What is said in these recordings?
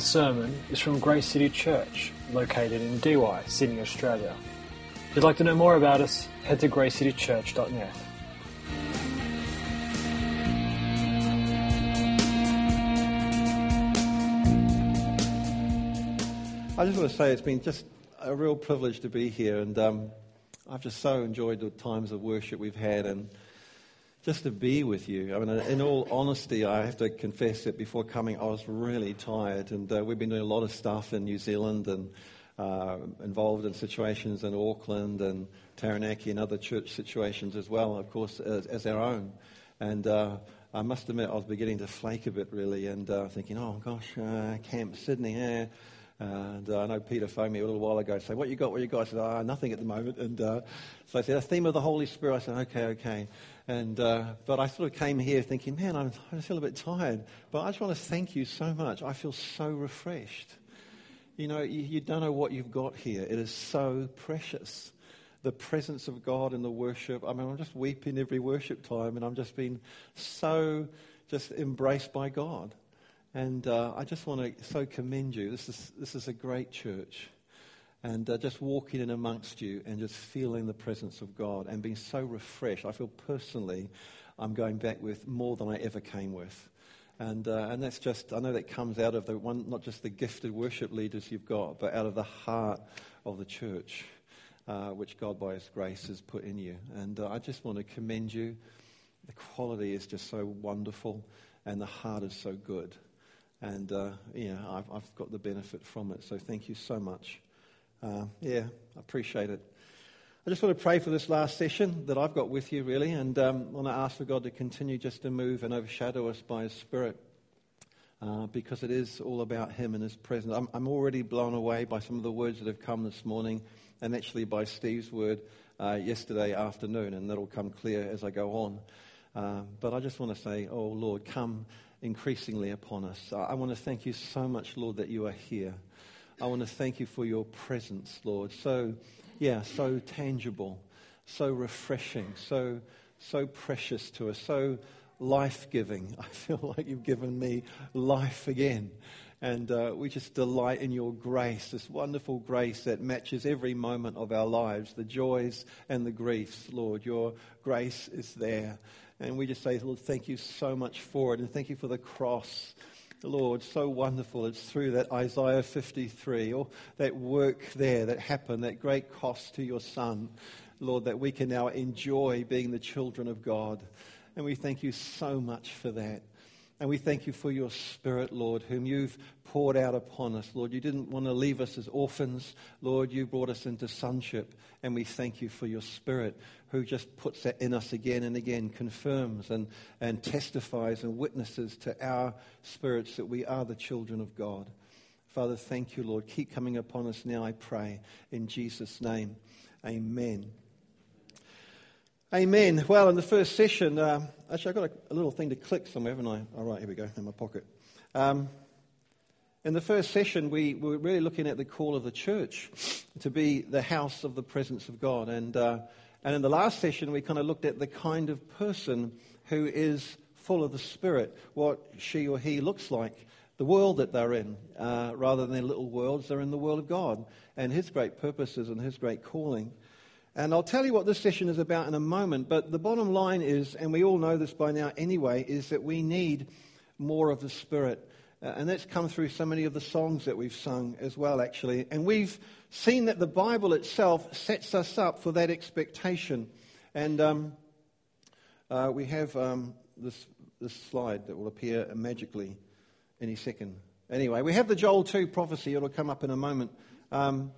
following sermon is from Grace City Church, located in Why, Sydney, Australia. If you'd like to know more about us, head to gracecitychurch.net. I just want to say it's been just a real privilege to be here, and um, I've just so enjoyed the times of worship we've had, and just to be with you. I mean, in all honesty, I have to confess that before coming, I was really tired, and uh, we've been doing a lot of stuff in New Zealand and uh, involved in situations in Auckland and Taranaki and other church situations as well, of course, as, as our own. And uh, I must admit, I was beginning to flake a bit, really, and uh, thinking, oh gosh, uh, Camp Sydney, eh? And uh, I know Peter phoned me a little while ago and said, What you got? What you got? I said, oh, Nothing at the moment. And uh, so I said, A theme of the Holy Spirit. I said, Okay, okay. And, uh, but I sort of came here thinking, Man, I'm, I feel a bit tired. But I just want to thank you so much. I feel so refreshed. You know, you, you don't know what you've got here. It is so precious. The presence of God in the worship. I mean, I'm just weeping every worship time, and I'm just being so just embraced by God. And uh, I just want to so commend you. This is, this is a great church. And uh, just walking in amongst you and just feeling the presence of God and being so refreshed. I feel personally I'm going back with more than I ever came with. And, uh, and that's just, I know that comes out of the one, not just the gifted worship leaders you've got, but out of the heart of the church, uh, which God by His grace has put in you. And uh, I just want to commend you. The quality is just so wonderful, and the heart is so good. And, uh, yeah, I've, I've, got the benefit from it. So thank you so much. Uh, yeah, I appreciate it. I just want to pray for this last session that I've got with you, really, and um, I want to ask for God to continue just to move and overshadow us by His Spirit. Uh, because it is all about Him and His presence. I'm, I'm, already blown away by some of the words that have come this morning, and actually by Steve's word uh, yesterday afternoon, and that'll come clear as I go on. Uh, but I just want to say, oh Lord, come increasingly upon us. I want to thank you so much, Lord, that you are here. I want to thank you for your presence, Lord. So, yeah, so tangible, so refreshing, so, so precious to us, so life giving. I feel like you've given me life again. And uh, we just delight in your grace, this wonderful grace that matches every moment of our lives, the joys and the griefs, Lord. Your grace is there. And we just say, Lord, thank you so much for it. And thank you for the cross. Lord, so wonderful. It's through that Isaiah 53, or that work there that happened, that great cost to your Son, Lord, that we can now enjoy being the children of God. And we thank you so much for that. And we thank you for your Spirit, Lord, whom you've poured out upon us. Lord, you didn't want to leave us as orphans. Lord, you brought us into sonship. And we thank you for your Spirit, who just puts that in us again and again, confirms and, and testifies and witnesses to our spirits that we are the children of God. Father, thank you, Lord. Keep coming upon us now, I pray. In Jesus' name, amen. Amen. Well, in the first session, uh, actually, I've got a, a, little thing to click somewhere, haven't I? All right, here we go, in my pocket. Um, in the first session, we, we, were really looking at the call of the church to be the house of the presence of God. And, uh, and in the last session, we kind of looked at the kind of person who is full of the Spirit, what she or he looks like, the world that they're in. Uh, rather than their little worlds, they're in the world of God and His great purposes and His great calling. And I'll tell you what this session is about in a moment, but the bottom line is, and we all know this by now anyway, is that we need more of the Spirit. Uh, and that's come through so many of the songs that we've sung as well, actually. And we've seen that the Bible itself sets us up for that expectation. And um, uh, we have um, this, this slide that will appear magically any second. Anyway, we have the Joel 2 prophecy. It'll come up in a moment. Um,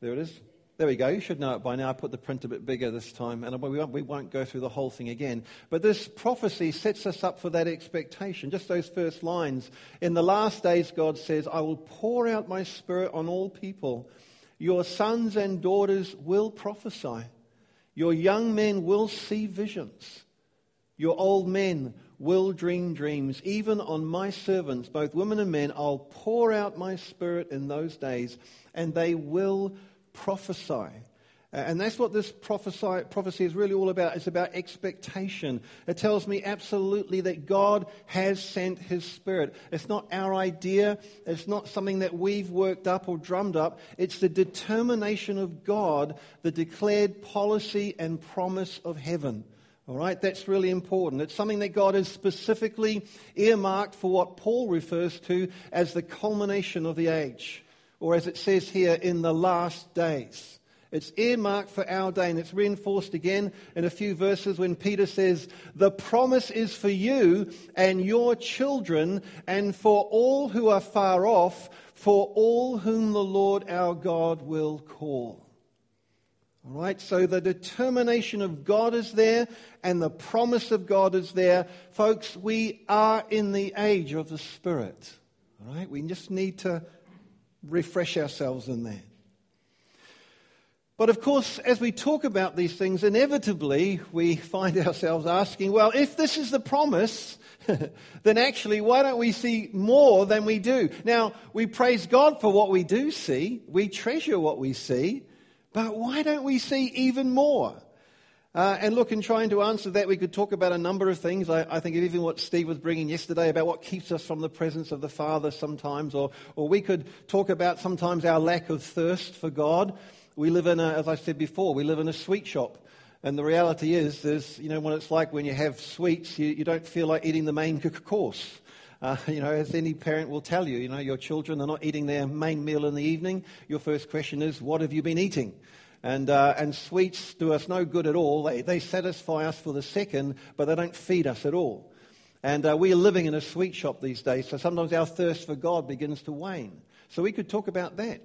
there it is. There we go. You should know it by now. I put the print a bit bigger this time, and we won't, we won't go through the whole thing again. But this prophecy sets us up for that expectation. Just those first lines. In the last days, God says, I will pour out my spirit on all people. Your sons and daughters will prophesy. Your young men will see visions. Your old men will dream dreams. Even on my servants, both women and men, I'll pour out my spirit in those days, and they will prophesy. And that's what this prophecy, prophecy is really all about. It's about expectation. It tells me absolutely that God has sent His Spirit. It's not our idea. It's not something that we've worked up or drummed up. It's the determination of God, the declared policy and promise of heaven. All right, that's really important. It's something that God has specifically earmarked for what Paul refers to as the culmination of the age, or as it says here, in the last days. It's earmarked for our day, and it's reinforced again in a few verses when Peter says, The promise is for you and your children, and for all who are far off, for all whom the Lord our God will call. All right, so the determination of God is there, and the promise of God is there. Folks, we are in the age of the Spirit. All right, we just need to refresh ourselves in that. But of course, as we talk about these things, inevitably we find ourselves asking, well, if this is the promise, then actually, why don't we see more than we do? Now, we praise God for what we do see, we treasure what we see, but why don't we see even more? Uh, and look, in trying to answer that, we could talk about a number of things. I, I, think even what Steve was bringing yesterday about what keeps us from the presence of the Father sometimes, or, or we could talk about sometimes our lack of thirst for God. We live in a, as I said before, we live in a sweet shop. And the reality is, is you know, what it's like when you have sweets, you, you don't feel like eating the main course. Uh, you know, as any parent will tell you, you know, your children are not eating their main meal in the evening. Your first question is, what have you been eating? And, uh, and sweets do us no good at all. They, they satisfy us for the second, but they don't feed us at all. And uh, we are living in a sweet shop these days, so sometimes our thirst for God begins to wane. So we could talk about that.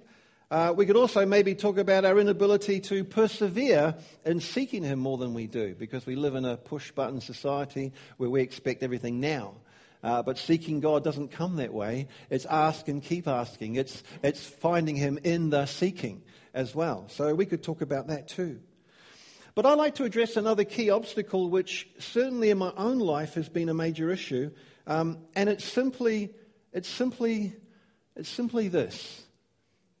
Uh, we could also maybe talk about our inability to persevere in seeking Him more than we do, because we live in a push button society where we expect everything now. Uh, but seeking God doesn't come that way. It's ask and keep asking. It's, it's finding Him in the seeking as well. So we could talk about that too. But I'd like to address another key obstacle, which certainly in my own life has been a major issue. Um, and it's simply, it's simply, it's simply this.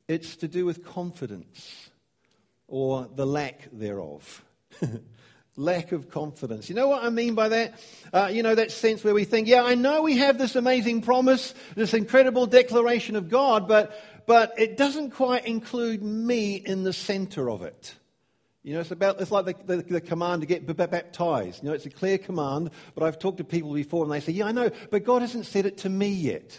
It's to do with confidence or the lack thereof. lack of confidence. You know what I mean by that? Uh, you know, that sense where we think, yeah, I know we have this amazing promise, this incredible declaration of God, but, but it doesn't quite include me in the center of it. You know, it's about, it's like the, the, the, command to get baptized. You know, it's a clear command, but I've talked to people before and they say, yeah, I know, but God hasn't said it to me yet.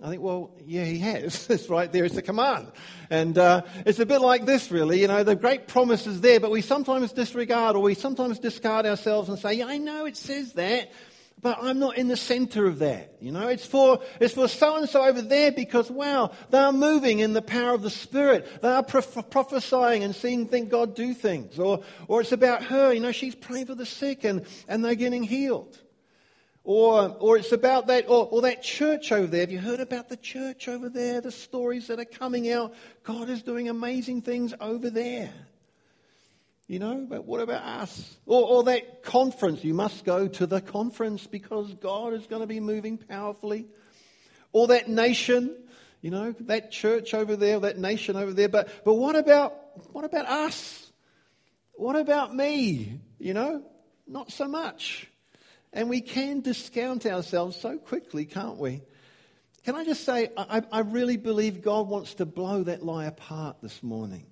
I think, well, yeah, he has. It's right there. It's command. And uh, it's a bit like this, really. You know, the great promise is there, but we sometimes disregard or we sometimes discard ourselves and say, yeah, I know it says that, but I'm not in the center of that. You know, it's for, it's for so and so over there because, wow, they are moving in the power of the Spirit. They are prophesying and seeing think God do things. Or, or it's about her. You know, she's praying for the sick and, and they're getting healed. Or, or it's about that, or, or that church over there. Have you heard about the church over there? The stories that are coming out. God is doing amazing things over there. You know, but what about us? Or, or that conference. You must go to the conference because God is going to be moving powerfully. Or that nation, you know, that church over there, that nation over there. But, but what about, what about us? What about me? You know, not so much. And we can discount ourselves so quickly, can't we? Can I just say, I, I, really believe God wants to blow that lie apart this morning.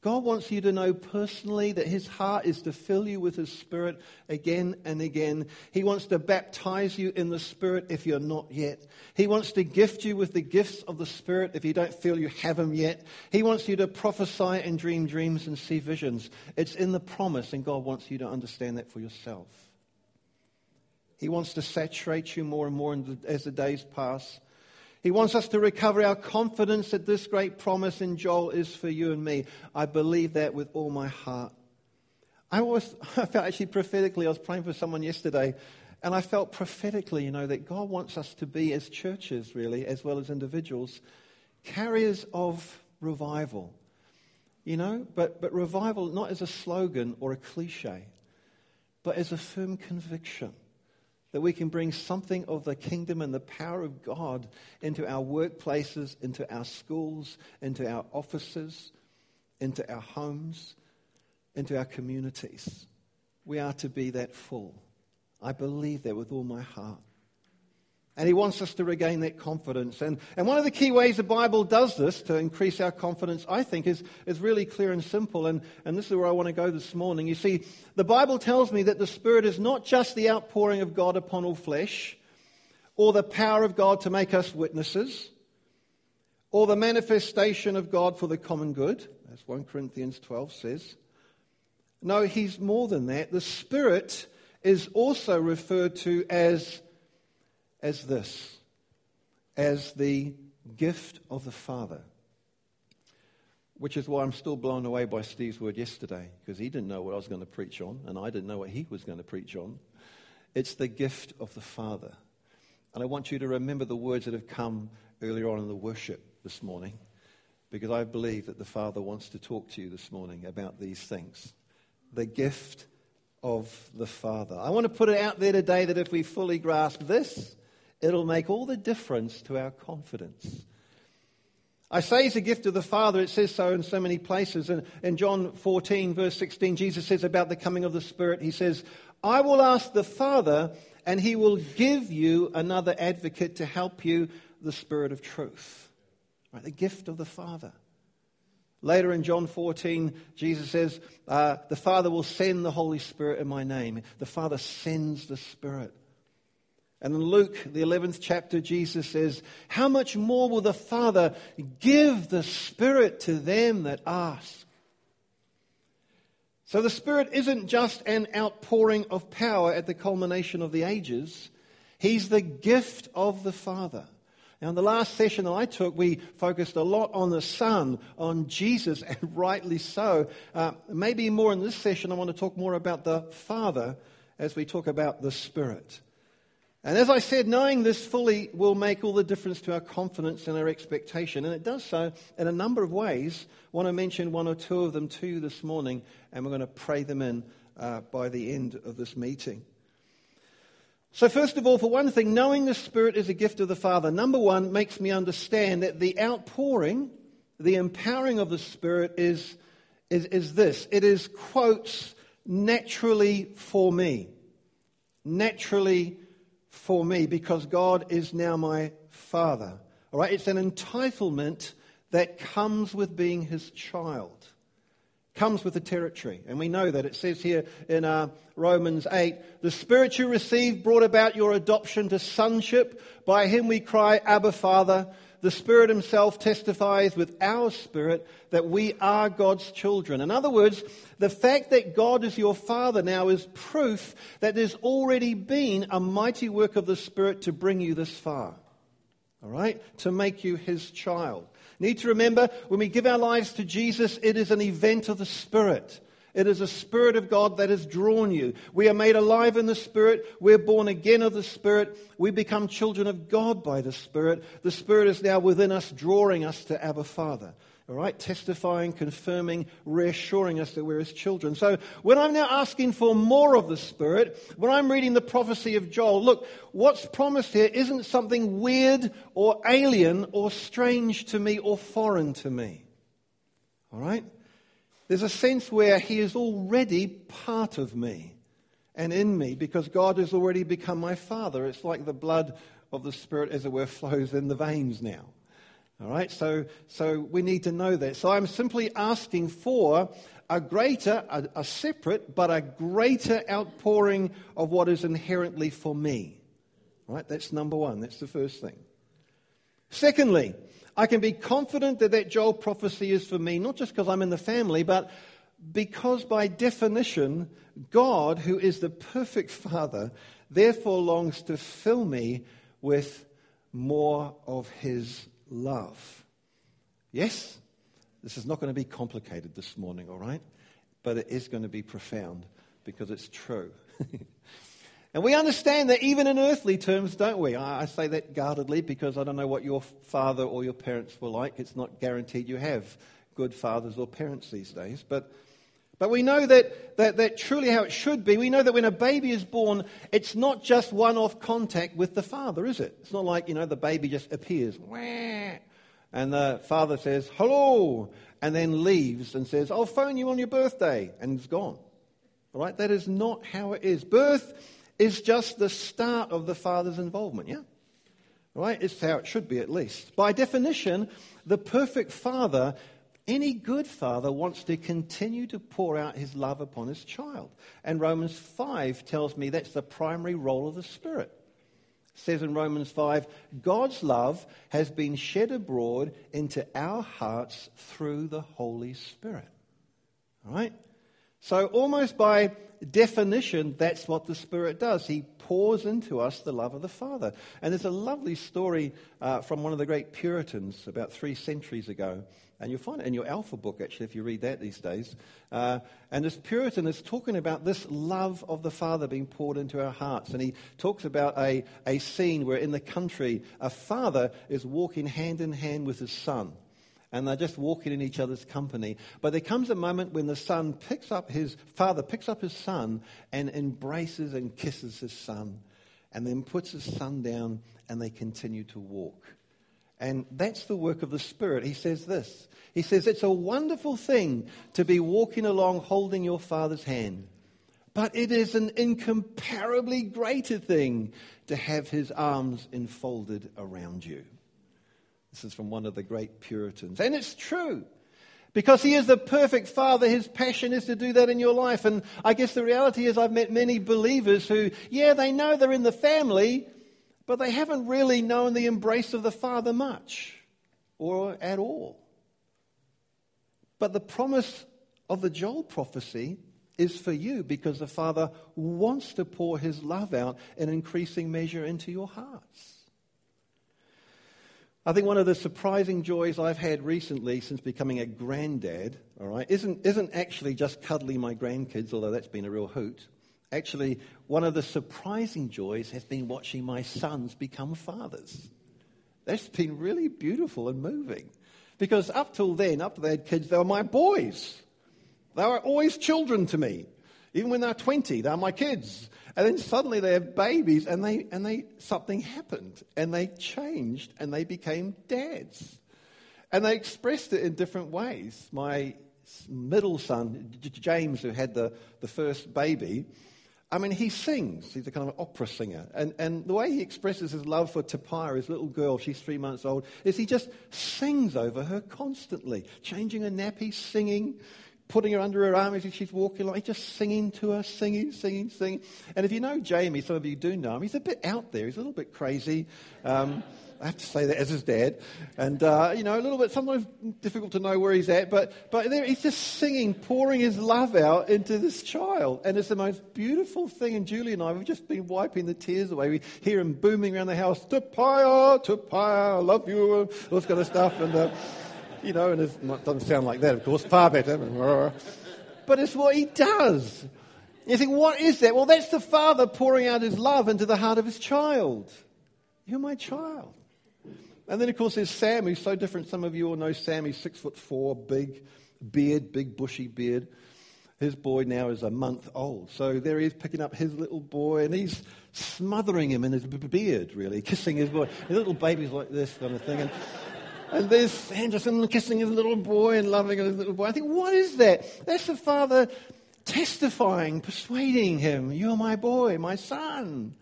God wants you to know personally that His heart is to fill you with His Spirit again and again. He wants to baptize you in the Spirit if you're not yet. He wants to gift you with the gifts of the Spirit if you don't feel you have them yet. He wants you to prophesy and dream dreams and see visions. It's in the promise, and God wants you to understand that for yourself. He wants to saturate you more and more as the days pass. He wants us to recover our confidence that this great promise in Joel is for you and me. I believe that with all my heart. I, was, I felt actually prophetically, I was praying for someone yesterday, and I felt prophetically, you know, that God wants us to be, as churches really, as well as individuals, carriers of revival. You know, but, but revival not as a slogan or a cliche, but as a firm conviction that we can bring something of the kingdom and the power of God into our workplaces, into our schools, into our offices, into our homes, into our communities. We are to be that full. I believe that with all my heart. And he wants us to regain that confidence. And, and one of the key ways the Bible does this to increase our confidence, I think, is, is really clear and simple. And, and this is where I want to go this morning. You see, the Bible tells me that the Spirit is not just the outpouring of God upon all flesh, or the power of God to make us witnesses, or the manifestation of God for the common good, as 1 Corinthians 12 says. No, he's more than that. The Spirit is also referred to as as this as the gift of the Father. Which is why I'm still blown away by Steve's word yesterday, because he didn't know what I was going to preach on, and I didn't know what he was going to preach on. It's the gift of the Father. And I want you to remember the words that have come earlier on in the worship this morning, because I believe that the Father wants to talk to you this morning about these things. The gift of the Father. I want to put it out there today that if we fully grasp this, It'll make all the difference to our confidence. I say it's a gift of the Father. It says so in so many places. And in John 14, verse 16, Jesus says about the coming of the Spirit, He says, I will ask the Father, and He will give you another advocate to help you, the Spirit of truth. Right, the gift of the Father. Later in John 14, Jesus says, uh, The Father will send the Holy Spirit in my name. The Father sends the Spirit. And in Luke, the 11th chapter, Jesus says, How much more will the Father give the Spirit to them that ask? So the Spirit isn't just an outpouring of power at the culmination of the ages, He's the gift of the Father. Now, in the last session that I took, we focused a lot on the Son, on Jesus, and rightly so. Uh, maybe more in this session, I want to talk more about the Father as we talk about the Spirit. And as I said, knowing this fully will make all the difference to our confidence and our expectation. And it does so in a number of ways. I want to mention one or two of them to you this morning, and we're going to pray them in uh, by the end of this meeting. So, first of all, for one thing, knowing the Spirit is a gift of the Father, number one, makes me understand that the outpouring, the empowering of the Spirit is, is, is this it is, quotes, naturally for me. Naturally for me because God is now my Father. All right, it's an entitlement that comes with being His child, comes with the territory. And we know that. It says here in uh, Romans 8 the Spirit you received brought about your adoption to sonship. By Him we cry, Abba, Father the Spirit Himself testifies with our spirit that we are God's children. In other words, the fact that God is your Father now is proof that there's already been a mighty work of the Spirit to bring you this far. All right? To make you His child. Need to remember when we give our lives to Jesus, it is an event of the Spirit. It is a Spirit of God that has drawn you. We are made alive in the Spirit. We're born again of the Spirit. We become children of God by the Spirit. The Spirit is now within us, drawing us to Abba Father. All right, testifying, confirming, reassuring us that we're his children. So when I'm now asking for more of the Spirit, when I'm reading the prophecy of Joel, look, what's promised here isn't something weird or alien or strange to me or foreign to me. All right? There's a sense where He is already part of me and in me because God has already become my Father. It's like the blood of the Spirit, as it were, flows in the veins now. All right, so, so we need to know that. So I'm simply asking for a greater, a, a separate, but a greater outpouring of what is inherently for me. All right, that's number one. That's the first thing. Secondly, I can be confident that that Joel prophecy is for me, not just because I'm in the family, but because by definition, God, who is the perfect Father, therefore longs to fill me with more of His love. Yes? This is not going to be complicated this morning, all right? But it is going to be profound because it's true. And we understand that even in earthly terms, don't we? I say that guardedly because I don't know what your father or your parents were like. It's not guaranteed you have good fathers or parents these days. But, but we know that, that, that truly how it should be. We know that when a baby is born, it's not just one off contact with the father, is it? It's not like, you know, the baby just appears. And the father says, hello, and then leaves and says, I'll phone you on your birthday, and is gone. All right? That is not how it is. Birth is just the start of the father's involvement, yeah? Right? It's how it should be, at least. By definition, the perfect father, any good father, wants to continue to pour out his love upon his child. And Romans 5 tells me that's the primary role of the Spirit says in Romans 5 God's love has been shed abroad into our hearts through the Holy Spirit. All right? So, almost by definition, that's what the Spirit does. He pours into us the love of the Father. And there's a lovely story uh, from one of the great Puritans about three centuries ago and you'll find it in your Alpha book, actually, if you read that these days. Uh, and this Puritan is talking about this love of the Father being poured into our hearts. And he talks about a, a scene where in the country, a father is walking hand in hand with his son. And they're just walking in each other's company. But there comes a moment when the son picks up his father, picks up his son, and embraces and kisses his son. And then puts his son down, and they continue to walk. And that's the work of the Spirit. He says this He says, It's a wonderful thing to be walking along holding your Father's hand, but it is an incomparably greater thing to have his arms enfolded around you. This is from one of the great Puritans. And it's true. Because he is the perfect father, his passion is to do that in your life. And I guess the reality is, I've met many believers who, yeah, they know they're in the family, but they haven't really known the embrace of the Father much or at all. But the promise of the Joel prophecy is for you because the Father wants to pour his love out in increasing measure into your hearts. I think one of the surprising joys I've had recently since becoming a granddad, all right, isn't, isn't actually just cuddling my grandkids, although that's been a real hoot. Actually, one of the surprising joys has been watching my sons become fathers. That's been really beautiful and moving. Because up till then, up to they had kids, they were my boys. They were always children to me. Even when they're 20, they're my kids. And then suddenly they have babies and they, and they, something happened and they changed and they became dads. And they expressed it in different ways. My middle son, James, who had the, the first baby, I mean, he sings. He's a kind of opera singer. And, and the way he expresses his love for Tapia, his little girl, she's three months old, is he just sings over her constantly, changing her nappy, singing, putting her under her arm as she's walking along. He's just singing to her, singing, singing, singing. And if you know Jamie, some of you do know him, he's a bit out there. He's a little bit crazy. Um, I have to say that as his dad. And, uh, you know, a little bit sometimes difficult to know where he's at, but, but there, he's just singing, pouring his love out into this child. And it's the most beautiful thing. And Julie and I, we've just been wiping the tears away. We hear him booming around the house, Tapia, Tapia, I love you, all this kind of stuff. And, uh, you know, and it doesn't sound like that, of course, far better. But it's what he does. You think, what is that? Well, that's the father pouring out his love into the heart of his child. You're my child. And then, of course, there's Sam, who's so different. Some of you all know Sam. He's six foot four, big beard, big bushy beard. His boy now is a month old. So there he is picking up his little boy, and he's smothering him in his beard, really, kissing his boy. His little baby's like this kind of thing. And, and there's Anderson kissing his little boy and loving his little boy. I think, what is that? That's the father testifying, persuading him, You're my boy, my son.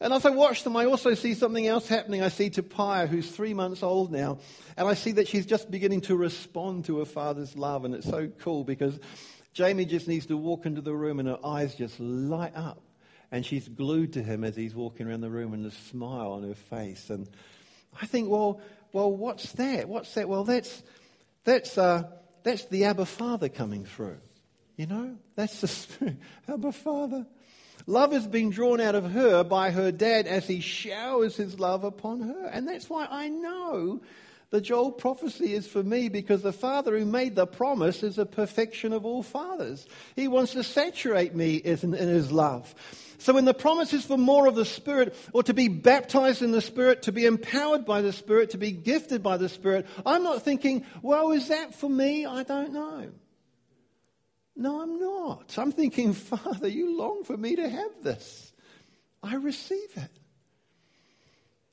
And as I watch them, I also see something else happening. I see Tapia, who's three months old now, and I see that she's just beginning to respond to her father's love. And it's so cool because Jamie just needs to walk into the room and her eyes just light up. And she's glued to him as he's walking around the room and a smile on her face. And I think, well, well, what's that? What's that? Well, that's, that's, uh, that's the Abba Father coming through. You know, that's the Spirit. Abba Father. Love is being drawn out of her by her dad as he showers his love upon her. And that's why I know the Joel prophecy is for me because the Father who made the promise is a perfection of all fathers. He wants to saturate me in, in his love. So when the promise is for more of the Spirit, or to be baptized in the Spirit, to be empowered by the Spirit, to be gifted by the Spirit, I'm not thinking, well, is that for me? I don't know. No, I'm not. I'm thinking, Father, you long for me to have this. I receive it.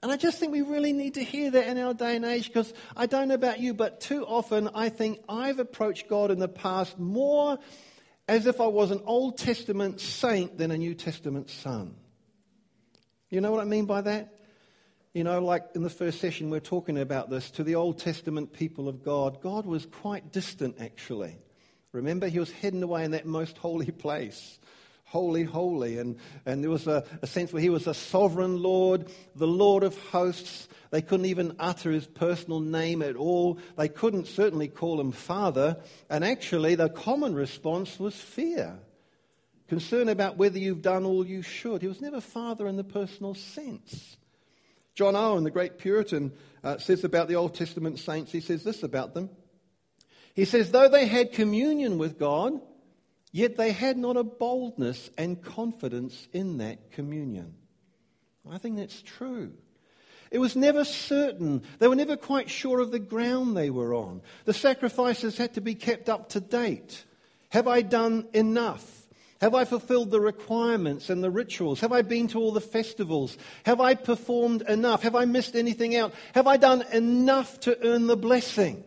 And I just think we really need to hear that in our day and age because I don't know about you, but too often I think I've approached God in the past more as if I was an Old Testament saint than a New Testament son. You know what I mean by that? You know, like in the first session, we we're talking about this to the Old Testament people of God. God was quite distant, actually. Remember, he was hidden away in that most holy place holy, holy. And, and there was a, a sense where he was a sovereign Lord, the Lord of hosts. They couldn't even utter his personal name at all. They couldn't certainly call him Father. And actually, the common response was fear. Concern about whether you've done all you should. He was never Father in the personal sense. John Owen, the great Puritan, uh, says about the Old Testament saints, he says this about them. He says, though they had communion with God, Yet they had not a boldness and confidence in that communion. I think that's true. It was never certain. They were never quite sure of the ground they were on. The sacrifices had to be kept up to date. Have I done enough? Have I fulfilled the requirements and the rituals? Have I been to all the festivals? Have I performed enough? Have I missed anything out? Have I done enough to earn the blessing?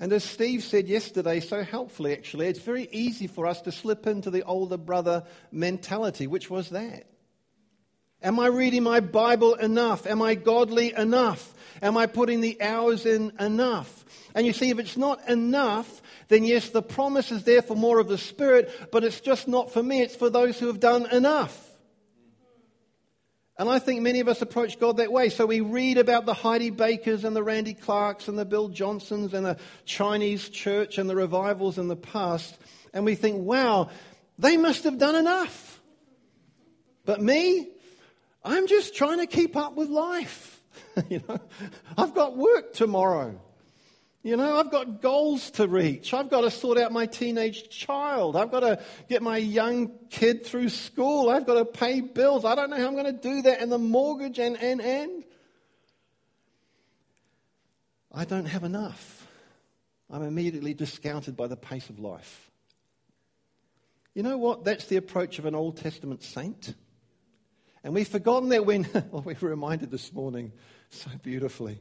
And as Steve said yesterday, so helpfully actually, it's very easy for us to slip into the older brother mentality, which was that. Am I reading my Bible enough? Am I godly enough? Am I putting the hours in enough? And you see, if it's not enough, then yes, the promise is there for more of the Spirit, but it's just not for me. It's for those who have done enough. And I think many of us approach God that way. So we read about the Heidi Bakers and the Randy Clarks and the Bill Johnsons and the Chinese church and the revivals in the past, and we think, wow, they must have done enough. But me, I'm just trying to keep up with life. you know, I've got work tomorrow. You know, I've got goals to reach. I've got to sort out my teenage child. I've got to get my young kid through school. I've got to pay bills. I don't know how I'm going to do that and the mortgage and, and, and. I don't have enough. I'm immediately discounted by the pace of life. You know what? That's the approach of an Old Testament saint. And we've forgotten that when, well, we were reminded this morning so beautifully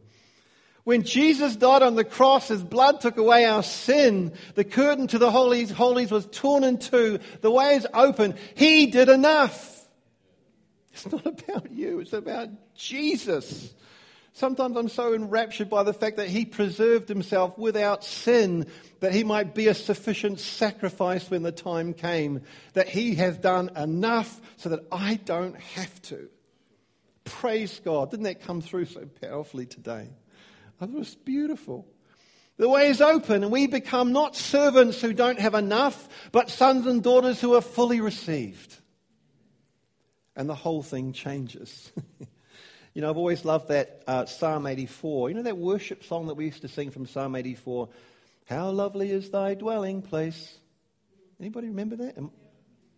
when Jesus died on the cross, his blood took away our sin. The curtain to the holies, holies was torn in two. The way is open. He did enough. It's not about you. It's about Jesus. Sometimes I'm so enraptured by the fact that he preserved himself without sin, that he might be a sufficient sacrifice when the time came, that he has done enough so that I don't have to. Praise God. Didn't that come through so powerfully today? That was beautiful. The way is open, and we become not servants who don't have enough, but sons and daughters who are fully received. And the whole thing changes. you know, I've always loved that uh, Psalm 84. You know that worship song that we used to sing from Psalm 84? How lovely is thy dwelling place. Anybody remember that?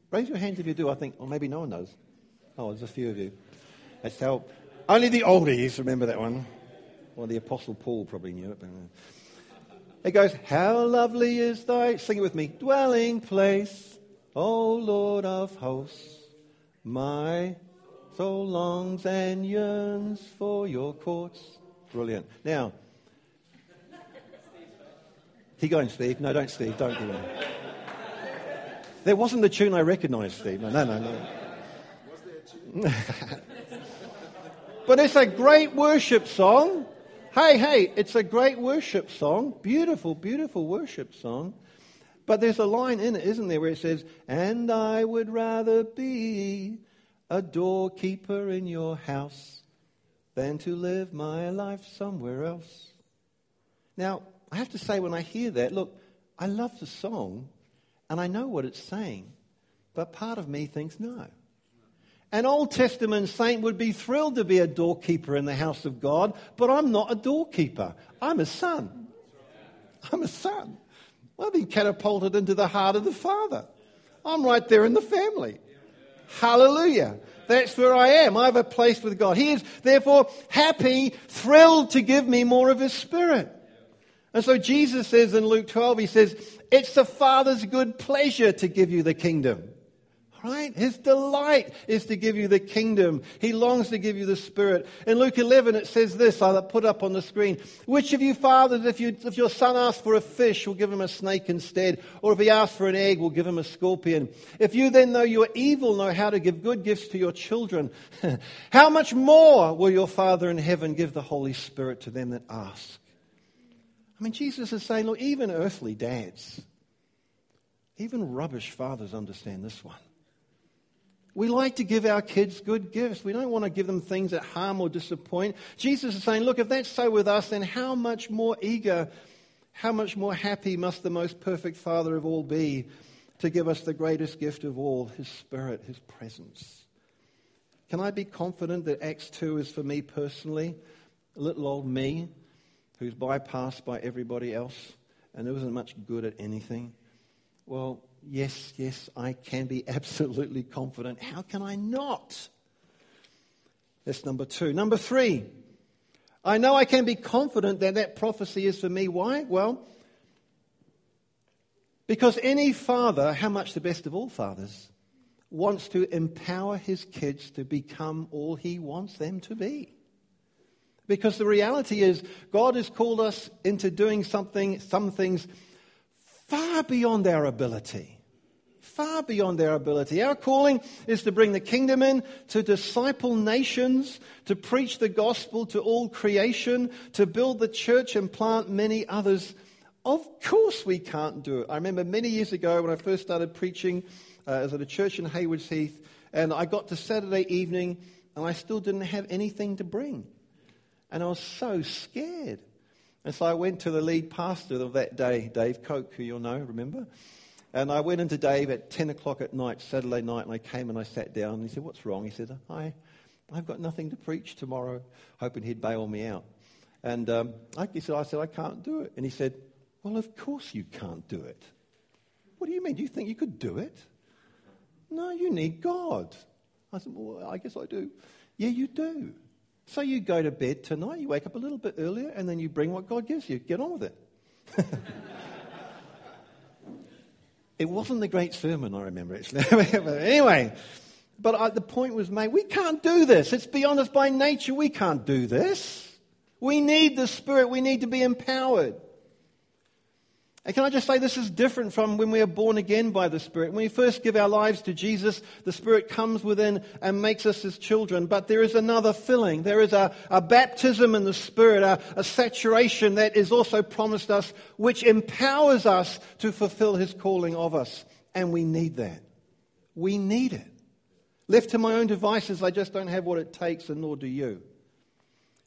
Raise your hands if you do. I think, or maybe no one knows. Oh, there's a few of you. That's how. Only the oldies remember that one. Well, the Apostle Paul probably knew it. But, uh. It goes, How lovely is thy, sing it with me, dwelling place, O Lord of hosts. My soul longs and yearns for your courts. Brilliant. Now, keep going, Steve. No, don't, Steve. Don't do going. There wasn't the tune I recognized, Steve. No, no, no. no. Was there a tune? But it's a great worship song. Hey, hey, it's a great worship song. Beautiful, beautiful worship song. But there's a line in it, isn't there, where it says, And I would rather be a doorkeeper in your house than to live my life somewhere else. Now, I have to say, when I hear that, look, I love the song and I know what it's saying, but part of me thinks no. An Old Testament saint would be thrilled to be a doorkeeper in the house of God, but I'm not a doorkeeper. I'm a son. I'm a son. I've been catapulted into the heart of the Father. I'm right there in the family. Hallelujah. That's where I am. I have a place with God. He is therefore happy, thrilled to give me more of His Spirit. And so Jesus says in Luke 12, He says, It's the Father's good pleasure to give you the kingdom. Right? His delight is to give you the kingdom. He longs to give you the Spirit. In Luke 11, it says this, I'll put up on the screen. Which of you fathers, if, you, if your son asks for a fish, will give him a snake instead? Or if he asks for an egg, will give him a scorpion? If you then, though you are evil, know how to give good gifts to your children, how much more will your Father in heaven give the Holy Spirit to them that ask? I mean, Jesus is saying, look, even earthly dads, even rubbish fathers understand this one. We like to give our kids good gifts. We don't want to give them things that harm or disappoint. Jesus is saying, look, if that's so with us, then how much more eager, how much more happy must the most perfect Father of all be to give us the greatest gift of all, His Spirit, His presence? Can I be confident that Acts 2 is for me personally, little old me, who's bypassed by everybody else and who isn't much good at anything? Well, yes, yes, I can be absolutely confident. How can I not? That's number two. Number three, I know I can be confident that that prophecy is for me. Why? Well, because any father, how much the best of all fathers, wants to empower his kids to become all he wants them to be. Because the reality is, God has called us into doing something, some things far beyond our ability. Far beyond our ability. Our calling is to bring the kingdom in, to disciple nations, to preach the gospel to all creation, to build the church and plant many others. Of course, we can't do it. I remember many years ago when I first started preaching, uh, I was at a church in Haywards Heath, and I got to Saturday evening, and I still didn't have anything to bring. And I was so scared. And so I went to the lead pastor of that day, Dave Coke, who you'll know, remember? And I went into Dave at 10 o'clock at night, Saturday night, and I came and I sat down. And he said, What's wrong? He said, Hi, I've got nothing to preach tomorrow, hoping he'd bail me out. And um, I, he said, I said, I can't do it. And he said, Well, of course you can't do it. What do you mean? Do you think you could do it? No, you need God. I said, Well, I guess I do. Yeah, you do. So you go to bed tonight, you wake up a little bit earlier, and then you bring what God gives you. Get on with it. it wasn't the great sermon, I remember actually. but anyway, but I, the point was made we can't do this. It's beyond us by nature. We can't do this. We need the Spirit, we need to be empowered. And can I just say this is different from when we are born again by the Spirit. When we first give our lives to Jesus, the Spirit comes within and makes us his children. But there is another filling. There is a, a baptism in the Spirit, a, a saturation that is also promised us, which empowers us to fulfill his calling of us. And we need that. We need it. Left to my own devices, I just don't have what it takes, and nor do you.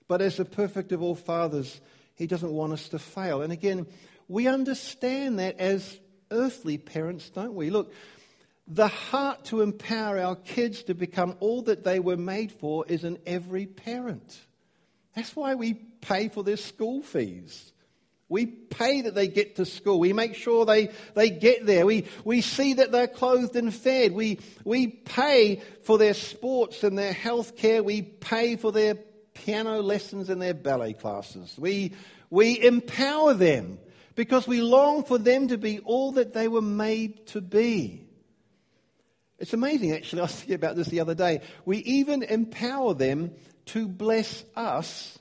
But as the perfect of all fathers, he doesn't want us to fail. And again, we understand that as earthly parents, don't we? Look, the heart to empower our kids to become all that they were made for is in every parent. That's why we pay for their school fees. We pay that they get to school. We make sure they, they get there. We, we see that they're clothed and fed. We, we pay for their sports and their health care. We pay for their piano lessons and their ballet classes. We, we empower them because we long for them to be all that they were made to be. It's amazing, actually. I was thinking about this the other day. We even empower them to bless us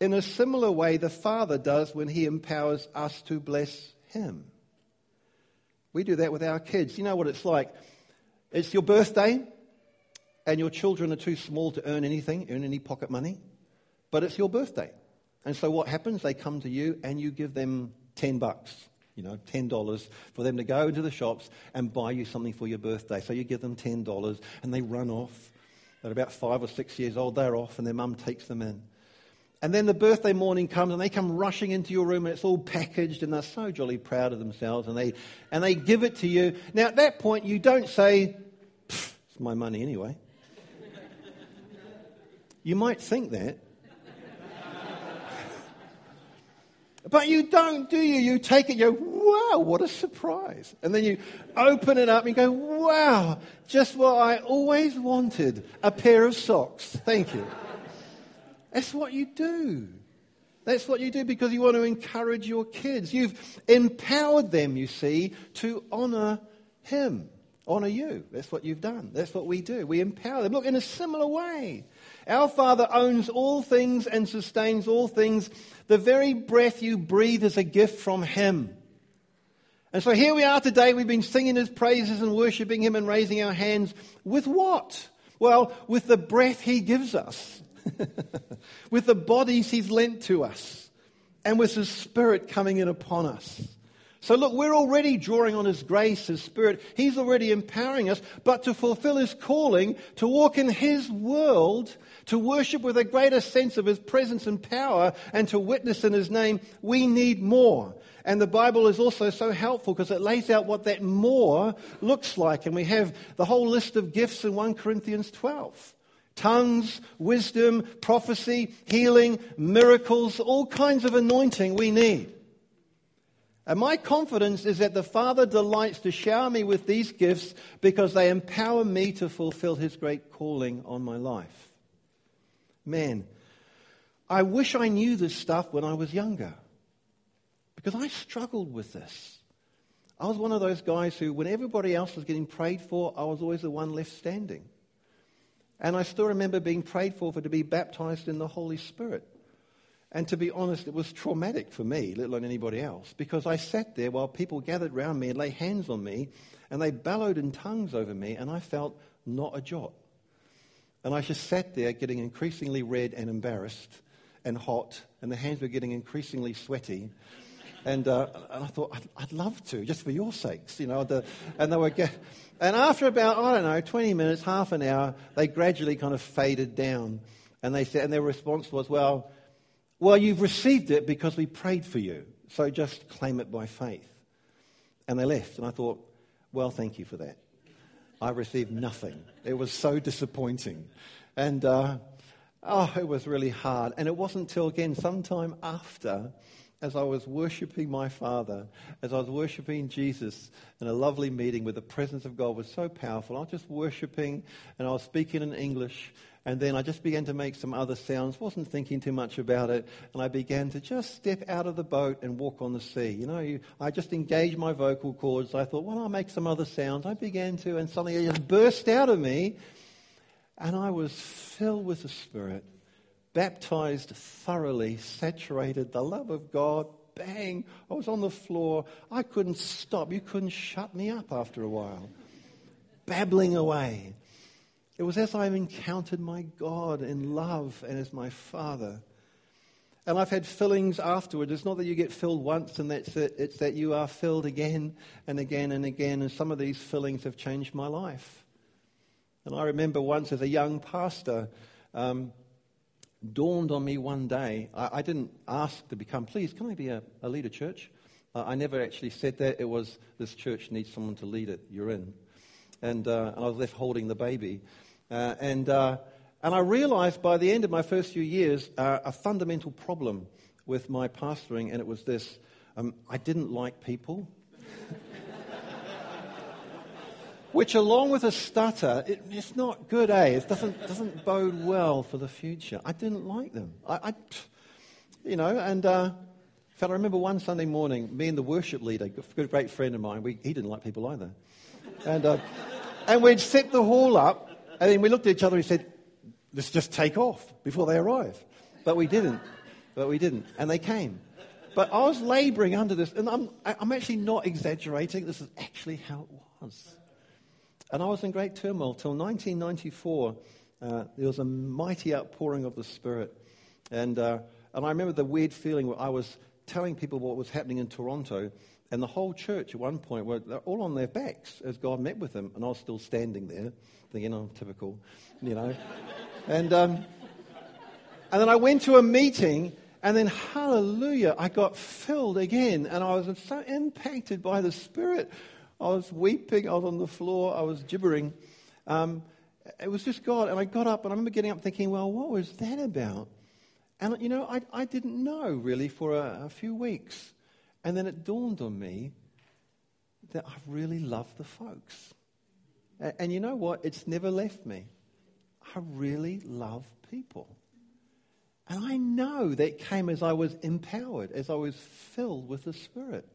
in a similar way the Father does when He empowers us to bless Him. We do that with our kids. You know what it's like? It's your birthday, and your children are too small to earn anything, earn any pocket money, but it's your birthday. And so what happens? They come to you and you give them 10 bucks, you know, $10 for them to go into the shops and buy you something for your birthday. So you give them $10 and they run off. They're about five or six years old, they're off and their mum takes them in. And then the birthday morning comes and they come rushing into your room and it's all packaged and they're so jolly proud of themselves and they, and they give it to you. Now at that point you don't say, it's my money anyway. you might think that, But you don't, do you? You take it, you go, wow, what a surprise. And then you open it up and you go, wow, just what I always wanted a pair of socks. Thank you. That's what you do. That's what you do because you want to encourage your kids. You've empowered them, you see, to honor Him. honor you. That's what you've done. That's what we do. We empower them. Look, in a similar way, our Father owns all things and sustains all things. The very breath you breathe is a gift from Him. And so here we are today. We've been singing His praises and worshiping Him and raising our hands. With what? Well, with the breath He gives us, with the bodies He's lent to us, and with His Spirit coming in upon us. So look, we're already drawing on His grace, His Spirit. He's already empowering us, but to fulfill His calling, to walk in His world, to worship with a greater sense of His presence and power, and to witness in His name, we need more. And the Bible is also so helpful because it lays out what that more looks like. And we have the whole list of gifts in 1 Corinthians 12 tongues, wisdom, prophecy, healing, miracles, all kinds of anointing we need. And my confidence is that the Father delights to shower me with these gifts because they empower me to fulfill His great calling on my life. Man, I wish I knew this stuff when I was younger because I struggled with this. I was one of those guys who, when everybody else was getting prayed for, I was always the one left standing. And I still remember being prayed for for to be baptized in the Holy Spirit. And to be honest, it was traumatic for me, let alone anybody else, because I sat there while people gathered around me and laid hands on me, and they bellowed in tongues over me, and I felt not a jot. And I just sat there getting increasingly red and embarrassed and hot, and the hands were getting increasingly sweaty. And, uh, and I thought, I'd, I'd, love to, just for your sakes, you know. The, and they were, and after about, I don't know, 20 minutes, half an hour, they gradually kind of faded down. And they said, and their response was, well, well, you've received it because we prayed for you. So just claim it by faith. And they left. And I thought, well, thank you for that. I received nothing. It was so disappointing. And uh, oh, it was really hard. And it wasn't until, again, sometime after, as I was worshiping my Father, as I was worshiping Jesus in a lovely meeting where the presence of God was so powerful, I was just worshiping and I was speaking in English and then I just began to make some other sounds, wasn't thinking too much about it, and I began to just step out of the boat and walk on the sea. You know, you, I just engaged my vocal cords. I thought, well, I'll make some other sounds. I began to, and suddenly it just burst out of me, and I was filled with the Spirit, baptized thoroughly, saturated, the love of God. Bang! I was on the floor. I couldn't stop. You couldn't shut me up after a while. Babbling away. It was as I've encountered my God in love and as my Father. And I've had fillings afterward. It's not that you get filled once and that's it. It's that you are filled again and again and again. And some of these fillings have changed my life. And I remember once as a young pastor, um, dawned on me one day. I, I, didn't ask to become, please, can I be a, a leader church? Uh, I never actually said that. It was, this church needs someone to lead it. You're in and, uh, and I was left holding the baby. Uh, and, uh, and I realized by the end of my first few years uh, a fundamental problem with my pastoring, and it was this um, I didn't like people. Which, along with a stutter, it, it's not good, eh? It doesn't, doesn't bode well for the future. I didn't like them. I, I you know, and uh, in fact, I remember one Sunday morning, me and the worship leader, a great friend of mine, we, he didn't like people either. And, uh, and we'd set the hall up, and then we looked at each other and said, let's just take off before they arrive. But we didn't. But we didn't. And they came. But I was laboring under this, and I'm, I'm actually not exaggerating. This is actually how it was. And I was in great turmoil till 1994. Uh, there was a mighty outpouring of the Spirit. And, uh, and I remember the weird feeling where I was telling people what was happening in Toronto, and the whole church at one point were all on their backs as God met with them. And I was still standing there, thinking, oh, typical, you know. and, um, and then I went to a meeting, and then, hallelujah, I got filled again. And I was so impacted by the Spirit. I was weeping, I was on the floor, I was gibbering. Um, it was just God. And I got up, and I remember getting up thinking, well, what was that about? And, you know, I, I didn't know really for a, a few weeks. And then it dawned on me that I really love the folks. And, and you know what? It's never left me. I really love people. And I know that came as I was empowered, as I was filled with the Spirit.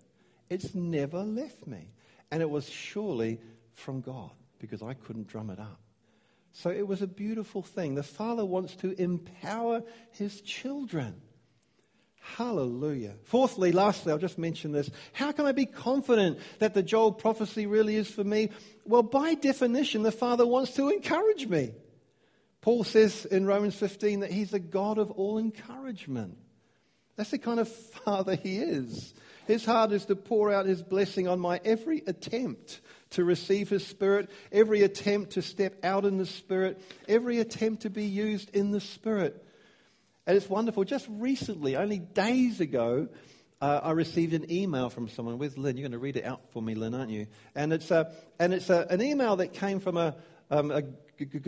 It's never left me. And it was surely from God because I couldn't drum it up. So it was a beautiful thing. The Father wants to empower His children. Hallelujah. Fourthly, lastly, I'll just mention this. How can I be confident that the Joel prophecy really is for me? Well, by definition, the Father wants to encourage me. Paul says in Romans 15 that He's a God of all encouragement. That's the kind of Father He is. His heart is to pour out His blessing on my every attempt to receive His Spirit, every attempt to step out in the Spirit, every attempt to be used in the Spirit. And it's wonderful. Just recently, only days ago, uh, I received an email from someone with Lynn. You're going to read it out for me, Lynn, aren't you? And it's, a, and it's a, an email that came from a, um,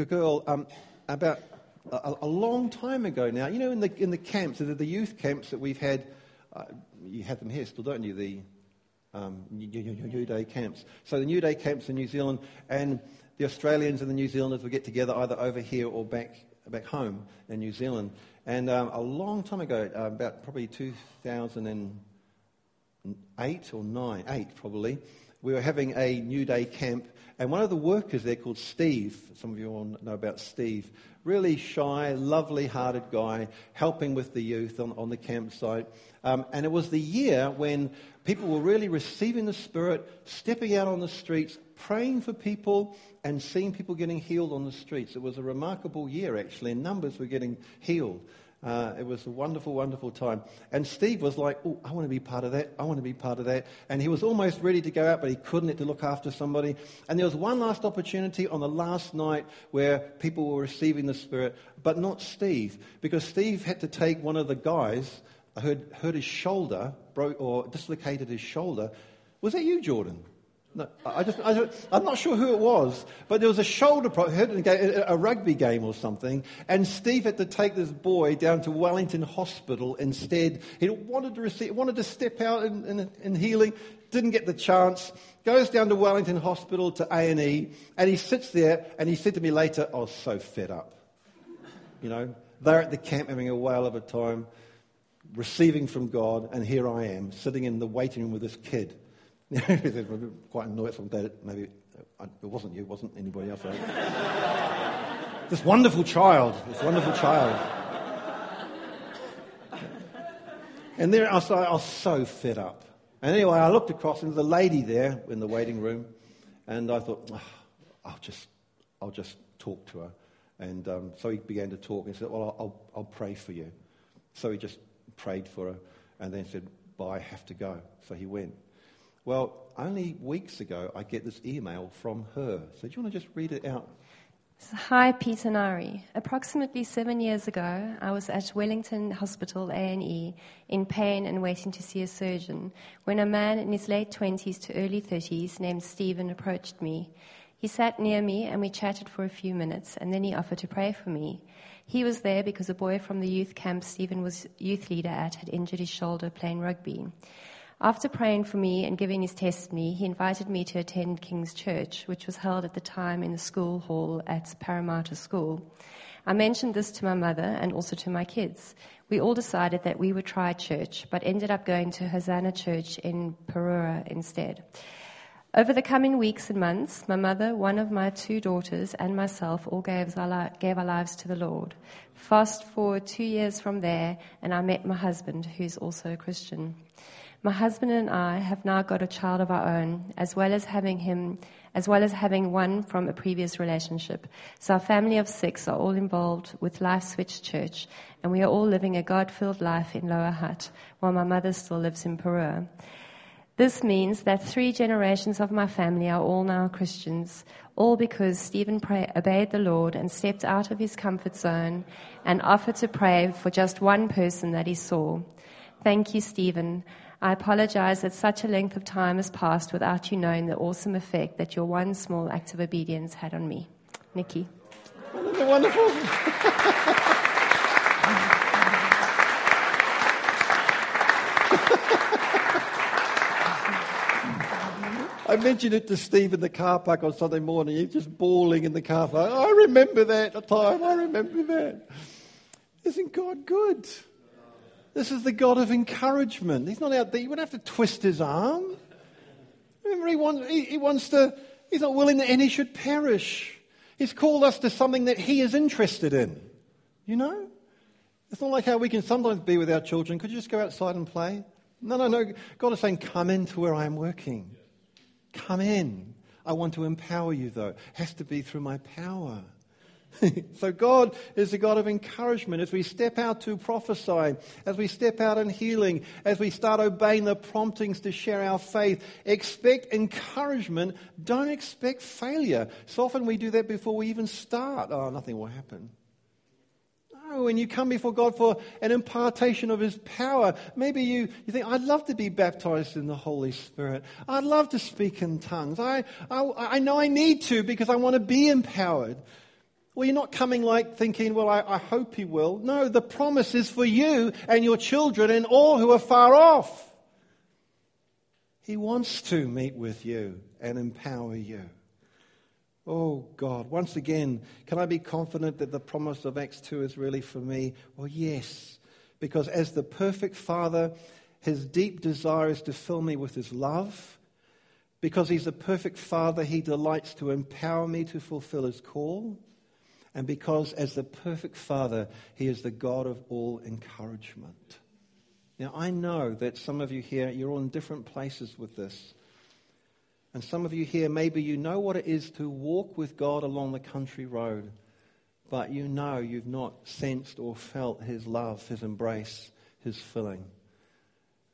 girl um, about a, a, long time ago now. You know, in the, in the camps, the youth camps that we've had, uh, you have them here still, don't you? The um, New Day camps. So the New Day camps in New Zealand, and the Australians and the New Zealanders would get together either over here or back, back home in New Zealand. And um, a long time ago, uh, about probably 2008 or 9, 8 probably, we were having a New Day camp. And one of the workers there called Steve, some of you all know about Steve, really shy, lovely hearted guy, helping with the youth on, on the campsite. Um, and it was the year when people were really receiving the Spirit, stepping out on the streets, praying for people, and seeing people getting healed on the streets. It was a remarkable year, actually, and numbers were getting healed. Uh, it was a wonderful, wonderful time. And Steve was like, oh, I want to be part of that. I want to be part of that. And he was almost ready to go out, but he couldn't to look after somebody. And there was one last opportunity on the last night where people were receiving the Spirit, but not Steve, because Steve had to take one of the guys who had hurt his shoulder, broke, or dislocated his shoulder. Was that you, Jordan? No, I just, I am not sure who it was, but there was a shoulder problem, a rugby game or something, and Steve had to take this boy down to Wellington Hospital instead. He wanted to receive, wanted to step out in, in, in healing, didn't get the chance. Goes down to Wellington Hospital to A and E, and he sits there, and he said to me later, "I was so fed up." You know, they're at the camp having a whale of a time, receiving from God, and here I am sitting in the waiting room with this kid quite annoyed that. Maybe uh, it wasn't you, it wasn't anybody else. this wonderful child, this wonderful child. And there I was, I was so fed up. And anyway, I looked across and there was a lady there in the waiting room, and I thought, oh, I'll just, I'll just talk to her. And um, so he began to talk and he said, Well, I'll, I'll pray for you. So he just prayed for her and then said, But I have to go. So he went. Well, only weeks ago, I get this email from her. So, do you want to just read it out? Hi, Peter Nari. Approximately seven years ago, I was at Wellington Hospital A&E in pain and waiting to see a surgeon when a man in his late 20s to early 30s named Stephen approached me. He sat near me and we chatted for a few minutes and then he offered to pray for me. He was there because a boy from the youth camp Stephen was youth leader at had injured his shoulder playing rugby. After praying for me and giving his testimony, he invited me to attend King's Church, which was held at the time in the school hall at Paremata School. I mentioned this to my mother and also to my kids. We all decided that we would try church, but ended up going to Hosanna Church in Porirua instead. Over the coming weeks and months, my mother, one of my two daughters, and myself all gave our, gave our lives to the Lord. Fast forward two years from there, and I met my husband, who's also a Christian. My husband and I have now got a child of our own, as well as having him, as well as having one from a previous relationship. So our family of six are all involved with Life Switch Church, and we are all living a God-filled life in Lower Hutt, while my mother still lives in Peru. This means that three generations of my family are all now Christians, all because Stephen pray, obeyed the Lord and stepped out of his comfort zone and offered to pray for just one person that he saw. Thank you, Stephen. I apologize that such a length of time has passed without you knowing the awesome effect that your one small act of obedience had on me. Nikki. Wonderful. I mentioned it to Steve in the car park on Sunday morning. He's just bawling in the car park. I remember that time. I remember that. Isn't God good? This is the God of encouragement. He's not out there. You wouldn't have to twist his arm. Remember, he wants, he, he wants to He's not willing that any should perish. He's called us to something that He is interested in. You know? It's not like how we can sometimes be with our children. Could you just go outside and play? No, no, no. God is saying, come into where I am working. Come in. I want to empower you, though. It has to be through my power. so God is a God of encouragement. As we step out to prophesy, as we step out in healing, as we start obeying the promptings to share our faith, expect encouragement. Don't expect failure. So often we do that before we even start. Oh, nothing will happen. No, when you come before God for an impartation of His power, maybe you, you think, I'd love to be baptized in the Holy Spirit. I'd love to speak in tongues. I, I, I know I need to because I want to be empowered. Well, you're not coming like thinking, well, I, I hope he will. No, the promise is for you and your children and all who are far off. He wants to meet with you and empower you. Oh God, once again, can I be confident that the promise of Acts 2 is really for me? Well, yes, because as the perfect Father, his deep desire is to fill me with his love. Because he's a perfect Father, he delights to empower me to fulfill his call and because, as the perfect Father, He is the God of all encouragement. Now, I know that some of you here, you're all in different places with this. And some of you here, maybe you know what it is to walk with God along the country road, but you know you've not sensed or felt His love, His embrace, His filling.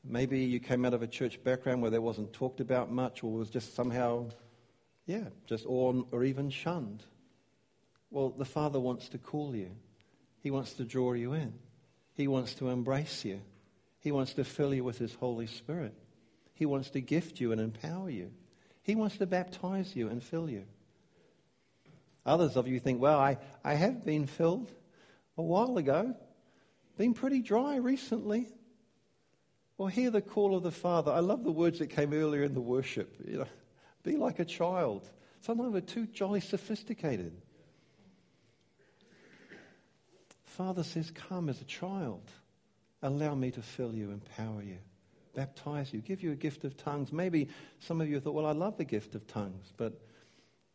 Maybe you came out of a church background where that wasn't talked about much or was just somehow, yeah, just or, or even shunned. Well, the Father wants to call you. He wants to draw you in. He wants to embrace you. He wants to fill you with His Holy Spirit. He wants to gift you and empower you. He wants to baptize you and fill you. Others of you think, well, I, I have been filled a while ago, been pretty dry recently. Well, hear the call of the Father. I love the words that came earlier in the worship. You know, be like a child. Sometimes we're too jolly sophisticated. Father says, Come as a child. Allow me to fill you, empower you, baptize you, give you a gift of tongues. Maybe some of you thought, Well, I love the gift of tongues, but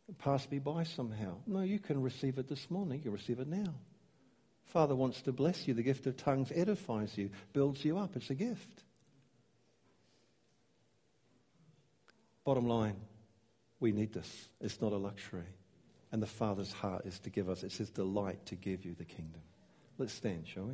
it passed me by somehow. No, you can receive it this morning. You receive it now. Father wants to bless you. The gift of tongues edifies you, builds you up. It's a gift. Bottom line, we need this. It's not a luxury. And the Father's heart is to give us, it's His delight to give you the kingdom. Let's stand, shall we?